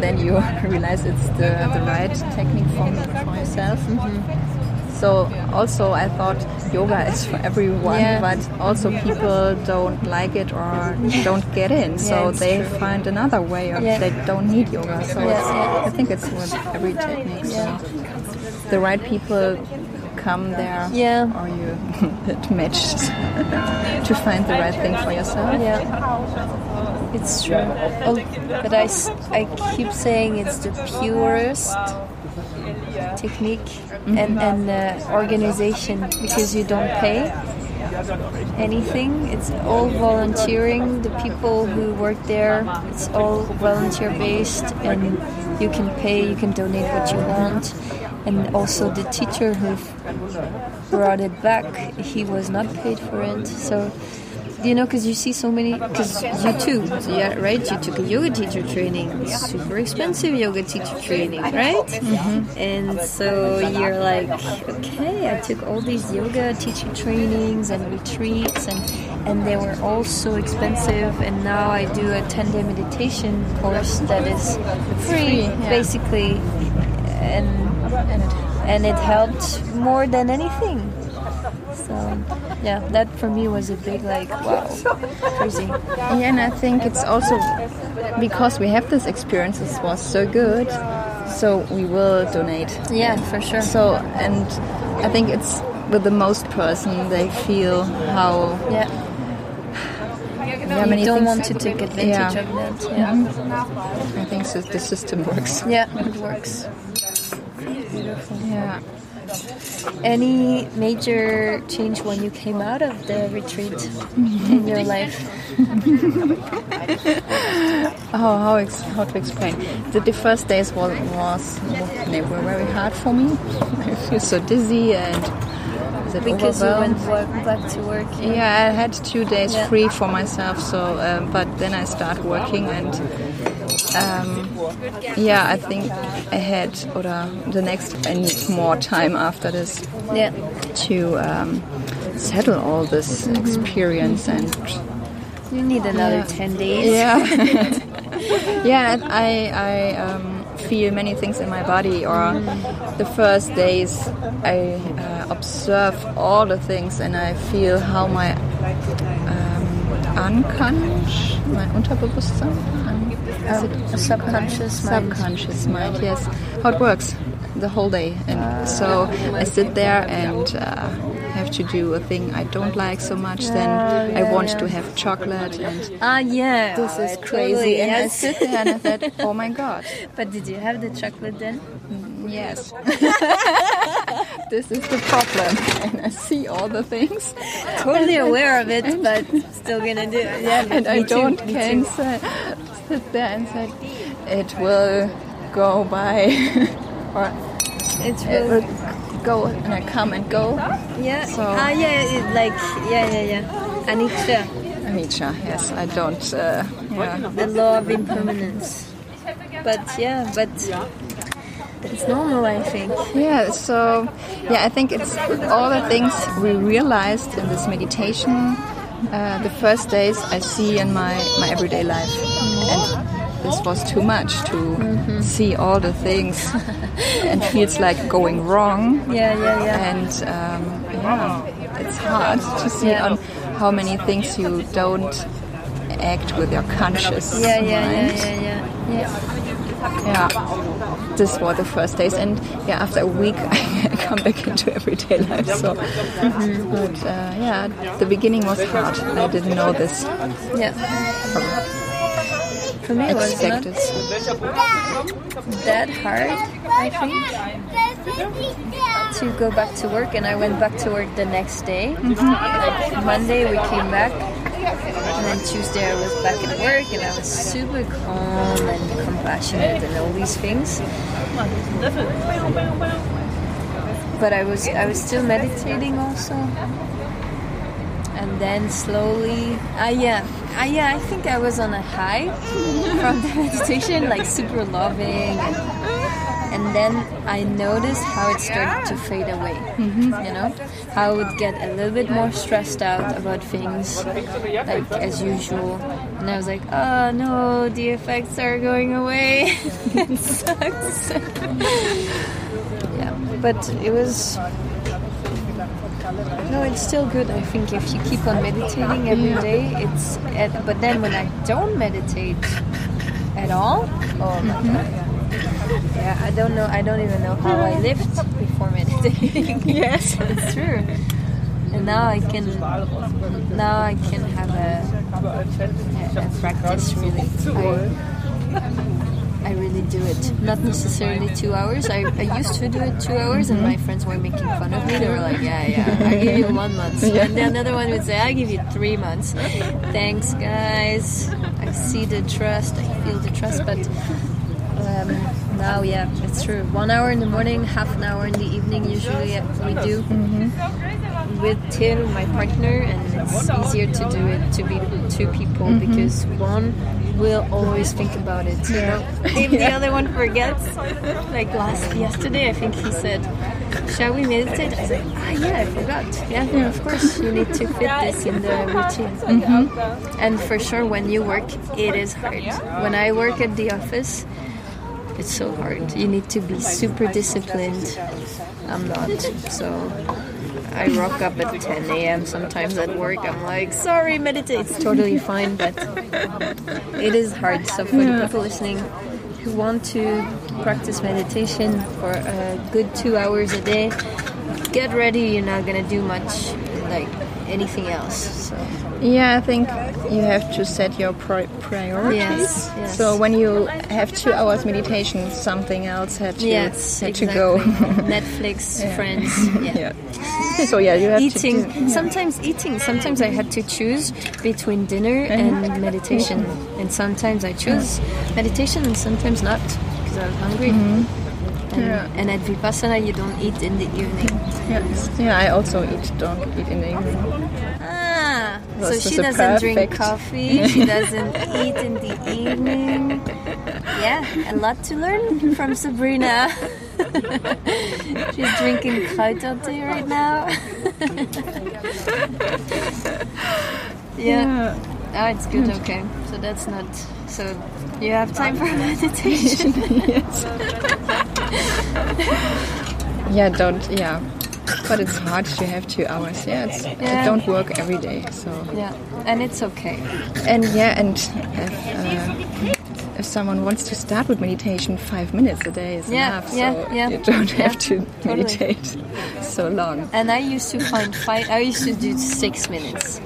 then you realize it's the, the right technique for, for yourself. Mm-hmm. So also I thought yoga is for everyone, Yeah. but also people don't like it or don't get in. So it's they true. find another way or Yeah. they don't need yoga. So Yeah. I think it's with every technique. So the right people come there Yeah. or you get matched to find the right thing for yourself. Yeah, it's true. Oh, but I keep saying it's the purest technique and, and uh, organization because you don't pay anything. It's all volunteering. The people who work there, it's all volunteer based, and you can pay, you can donate what you want. And also the teacher who brought it back, he was not paid for it. So, you know, because you see so many, because you too, yeah, right? You took a yoga teacher training, super expensive yoga teacher training, right? Mm-hmm. And so you're like, okay, I took all these yoga teacher trainings and retreats, and and they were all so expensive. And now I do a 10 day meditation course that is free, yeah. basically, And and it helped more than anything. So yeah, that for me was a big like wow, crazy. Yeah, and I think it's also because we have this experience, it was so good, so we will donate. Yeah, for sure. So, and I think it's with the most person, they feel how Yeah, how you don't want to take advantage Yeah. of that. Yeah, mm-hmm. I think so the system works. yeah, it works. Beautiful. Yeah. Any major change when you came out of the retreat in your life? Oh, how ex- how to explain? The, the first days was, was they were very hard for me. I feel so dizzy and Because you went back to work. Yeah, I had two days Yeah. free for myself. So, um, but then I start working, and um, yeah, I think I had or the next I need more time after this Yeah, to um, settle all this experience and you need another Yeah. ten days. yeah, yeah. I I um, feel many things in my body. Or the first days, I uh, observe all the things, and I feel how my um, unconscious, my Unterbewusstsein, um, subconscious mind. subconscious mind. Yes, how it works the whole day, and so I sit there and. Uh, have to do a thing I don't like so much, then I want to have chocolate and Ah, yeah. this is crazy. totally, And I sit there and I said, oh my god, But did you have the chocolate then? yes. this is the problem. And I see all the things. Totally aware of it, but still gonna do it. Yeah, And I don't can too. say, sit there and say, it will go by. or It's it really, will go and I come and go. yeah. so- ah, yeah, it, like yeah, yeah, yeah. Anicca, Anicca, yes, I don't. Uh, yeah. the law of impermanence. But yeah, but it's normal, I think. Yeah, so yeah, I think it's all the things we realized in this meditation. Uh, the first days I see in my, my everyday life, and this was too much to see all the things, and feels like going wrong. Yeah, yeah, yeah. And um, yeah, it's hard to see Yeah. on how many things you don't act with your conscious Yeah, yeah, yeah, mind yeah, yeah. yeah. yeah this were the first days and yeah after a week i come back into everyday life so but uh, yeah the beginning was hard i didn't know this Yeah. For me, it was not that hard, I think, to go back to work. And I went back to work the next day. Like Monday, we came back. And then Tuesday, I was back at work and I was super calm and compassionate and all these things. But I was I was still meditating also. And then slowly, ah yeah, ah yeah, I think I was on a high from the meditation, like super loving, and, and then I noticed how it started to fade away. You know, how I would get a little bit more stressed out about things, like as usual, and I was like, oh no, the effects are going away. it sucks. yeah, but it was No, it's still good. I think if you keep on meditating every day, it's. but then when I don't meditate at all, oh my mm-hmm. god. Yeah, I don't know. I don't even know how I lived before meditating. yes, it's true. And now I can. Now I can have a, a, a practice really. I, I really do it. Not necessarily two hours. I, I used to do it two hours, and my friends were making fun of me. They were like, "Yeah, yeah, I give you one month," yeah. and then another one would say, "I give you three months." Thanks, guys. I see the trust. I feel the trust, but. Um, now, yeah, it's true. One hour in the morning, half an hour in the evening. Usually, we do mm-hmm. with Till, my partner, and it's easier to do it to be two people mm-hmm. because one will always think about it. You know, if the other one forgets, like last yesterday, I think he said, "Shall we meditate?" I said, "Ah, yeah, I forgot. Yeah, yeah, of course, you need to fit this in the routine." Mm-hmm. And for sure, when you work, it is hard. When I work at the office, it's so hard. You need to be super disciplined. I'm not, so I rock up at 10 a.m. sometimes at work. I'm like, sorry, meditate. It's totally fine, but it is hard. So for the people listening who want to practice meditation for a good two hours a day, get ready. You're not gonna do much like anything else. So. Yeah, I think you have to set your pri priorities. Yes, yes. So when you have two hours meditation, something else had to yes, had exactly. to go. Netflix, friends. Yeah. yeah. So yeah, you have eating. To do, yeah. Sometimes eating. Sometimes I had to choose between dinner and meditation, and sometimes I choose meditation, and sometimes not because I was hungry. Mm -hmm. And, yeah. and, at Vipassana, you don't eat in the evening. Yes. Yeah, I also eat. Don't eat in the evening. So she doesn't perfect. drink coffee. She doesn't eat in the evening. Yeah, a lot to learn from Sabrina. She's drinking kräutertee right now. yeah. yeah. Oh, it's good. Mm. Okay, so that's not. So you have time for meditation. yes. yeah. Don't. Yeah but it's hard to have two hours. Yeah, it's, yeah. I don't work every day, so yeah, and it's okay. And yeah, and if, uh, if someone wants to start with meditation, five minutes a day is yeah, enough. Yeah, so yeah, you don't have to totally. meditate so long. And I used to find five. I used to do six minutes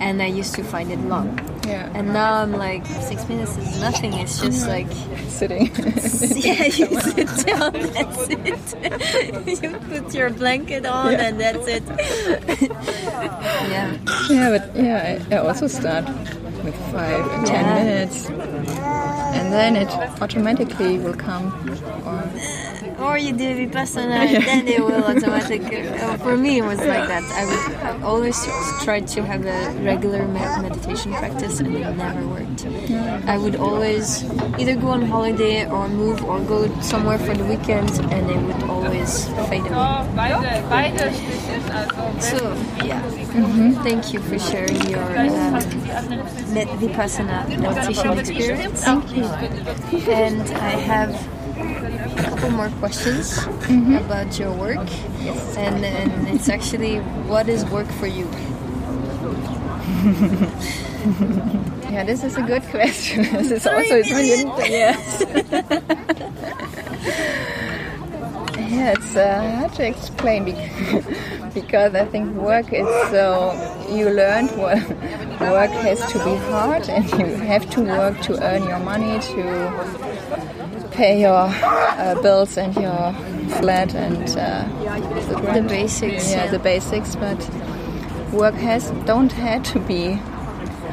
and I used to find it long. Yeah. And now I'm like, six minutes is nothing. It's just like sitting. yeah, you sit down. That's it. you put your blanket on, yeah. and that's it. yeah. Yeah, but yeah, I, I also start with five and ten yeah. minutes, and then it automatically will come. Or or you do vipassana, yeah. then it will automatically. Uh, for me, it was like that. I would I always try to have a regular meditation practice, and it never worked. I would always either go on holiday or move or go somewhere for the weekend, and it would always fade away. So yeah, mm-hmm. thank you for sharing your um, vipassana meditation experience. Thank you. And I have a couple more questions mm-hmm. about your work. Yes. And, and it's actually what is work for you? yeah, this is a good question. this is also brilliant. Yes. yeah, it's uh, hard to explain because I think work is so. You learned what work has to be hard, and you have to work to earn your money to pay your uh, bills and your flat and uh, the, the, basics. Yeah, yeah, the basics. But work has don't have to be.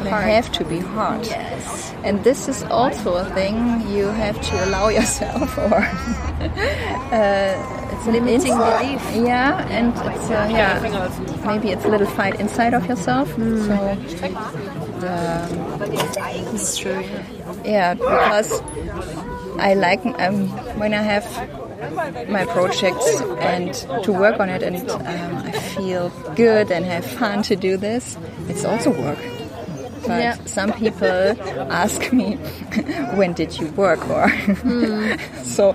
They have to be hard. Yes. And this is also a thing you have to allow yourself, or uh, it's limiting belief. Yeah, and it's uh, yeah, maybe it's a little fight inside of yourself. Mm. So the, it's true. Yeah, because I like um, when I have my projects and to work on it, and um, I feel good and have fun to do this. It's also work. But yeah. some people ask me, when did you work? Or mm. so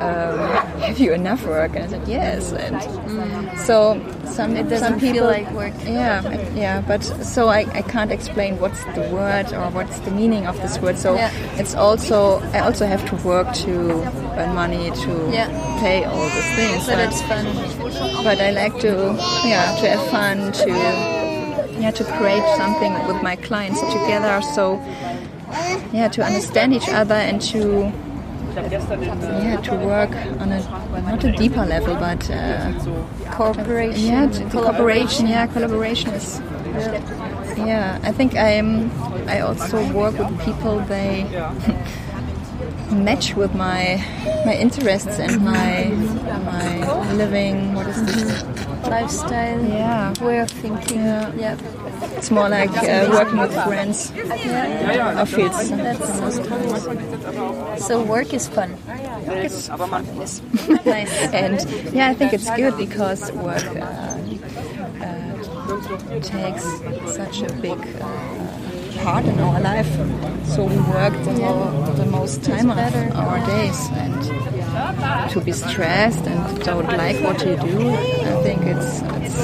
um, "Have you enough work?" And I said, "Yes." And so some It doesn't some people feel like work. Yeah, yeah. But so I, I can't explain what's the word or what's the meaning of this word. So Yeah. it's also I also have to work to earn money to Yeah. pay all these things. So but- that's fun. but I like to yeah to have fun to yeah to create something with my clients together so yeah to understand each other and to yeah to work on a not a deeper level but uh, Cooperation. yeah cooperation yeah collaboration is yeah I think I'm I also work with people they match with my my interests and my my living what is this Lifestyle. Yeah. Way of thinking. Yeah. Yeah. It's more like uh, working with friends. Yeah. That's. So work is fun. It's fun, yes. And yeah, I think it's good because work uh, uh, takes such a big uh, part in our life. So we work the, the most time of our days, and to be stressed and don't like what you do, I think it's, it's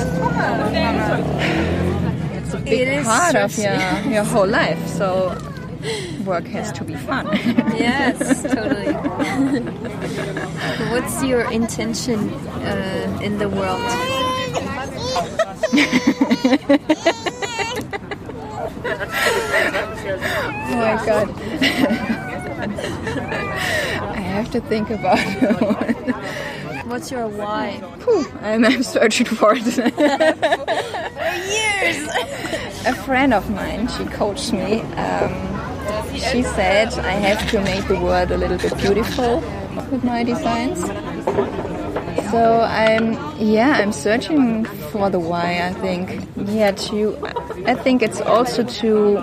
a big It is part of your your whole life. So work has to be fun. Yes, totally. What's your intention uh, in the world? Oh my god. I have to think about it. What's your why? I'm, I'm searching for it. For years. A friend of mine, she coached me. Um, she said I have to make the world a little bit beautiful with my designs. So I'm, yeah, I'm searching for the why. I think, yeah, to, I think it's also to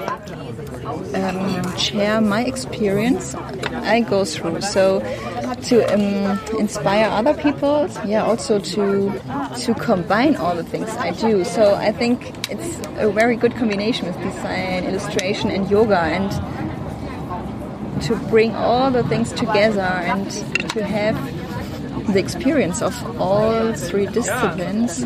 um, share my experience I go through. So to um, inspire other people, yeah, also to to combine all the things I do. So I think it's a very good combination with design, illustration, and yoga, and to bring all the things together and to have the experience of all three disciplines.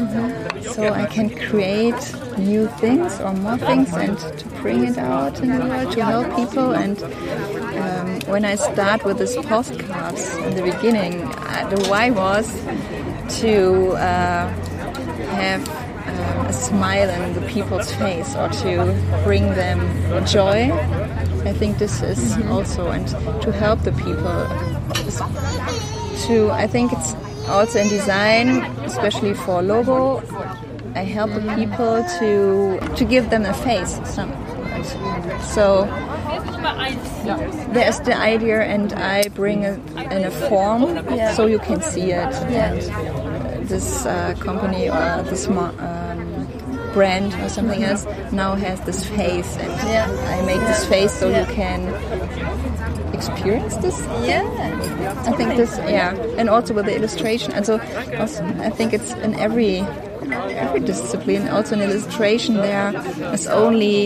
So I can create new things or more things and to bring it out in the world to help people. And um, when I start with these postcards in the beginning uh, the why was to uh, have um, a smile in the people's face or to bring them joy. I think this is also and to help the people to I think it's also in design, especially for logo. I help the people to to give them a face. Some, so there's the idea, and I bring it in a form Yeah. so you can see it. Yeah. And this uh, company or this um, brand or something else now has this face, and Yeah. I make this face so Yeah. you can experience this Yeah. I think this, yeah, and also with the illustration, and so also, I think it's in every every discipline. Also in illustration, there is only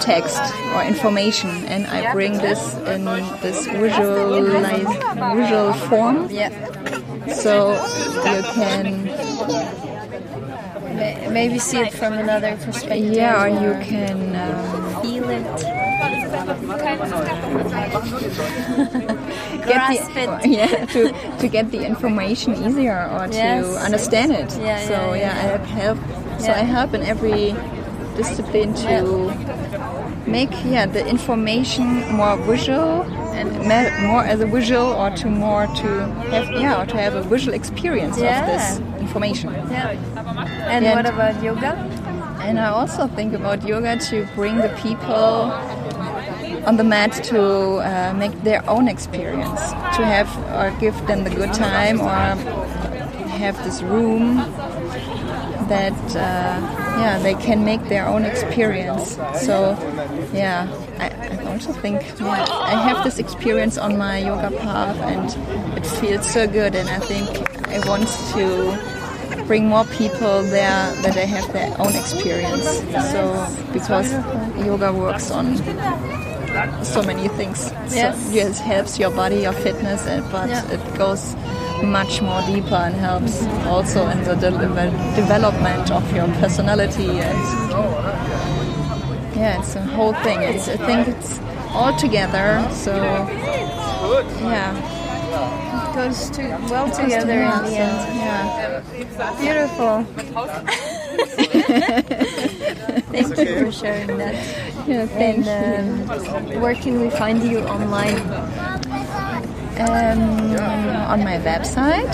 text or information, and I bring this in this visualize, visual form, Yeah. so you can, Maybe see it from another perspective. yeah, or you can. Um, feel it. get the, it. yeah, to, to get the information easier or to understand it. Yeah, so yeah, yeah. I have help. So I help in every discipline to make yeah the information more visual and more as a visual or to more to have yeah or to have a visual experience Yeah. of this information. Yeah. And Yeah. what about yoga? And I also think about yoga to bring the people on the mat to uh, make their own experience, to have or give them the good time or have this room that uh, yeah they can make their own experience. So yeah, I, I also think yeah, I have this experience on my yoga path and it feels so good and I think I want to bring more people there that they have their own experience. So because yoga works on so many things. Yes. So it helps your body, your fitness, and, but Yeah. it goes much more deeper and helps also in the de- development of your personality and yeah, it's a whole thing. It's I think it's all together. So yeah, It goes to well together in the end. Yeah. Beautiful. Thank you for sharing that. Yeah, thank And um, where can we find you online? Um, on my website,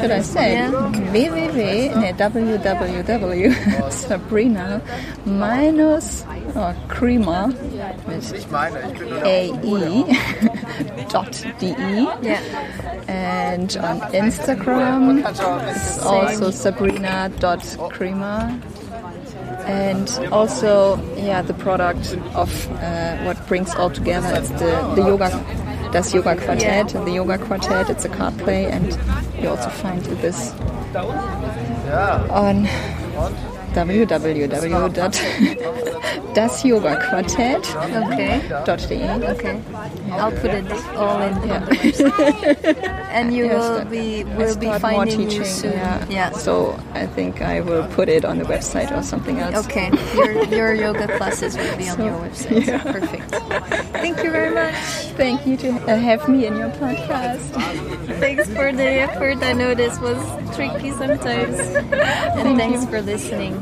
should I say Yeah. www no, www Sabrina minus or Krämer a e dot de Yeah. and on Instagram it's also Sabrina dot Krämer and also yeah the product of uh, what brings all together it's the the yoga das yoga quartet the yoga quartet it's a card play and you also find this on www.dasyogaquartet.de Okay. Okay. I'll put it all in on the website. And you Yeah, will be I will be start more finding teaching, you soon. Yeah. yeah. So I think I will put it on the website or something else. Okay, your, your yoga classes will be on So, your website. yeah. Perfect. Thank you very much. Thank you to uh, have me in your podcast. Thanks for the effort. I know this was tricky sometimes. And thanks for listening.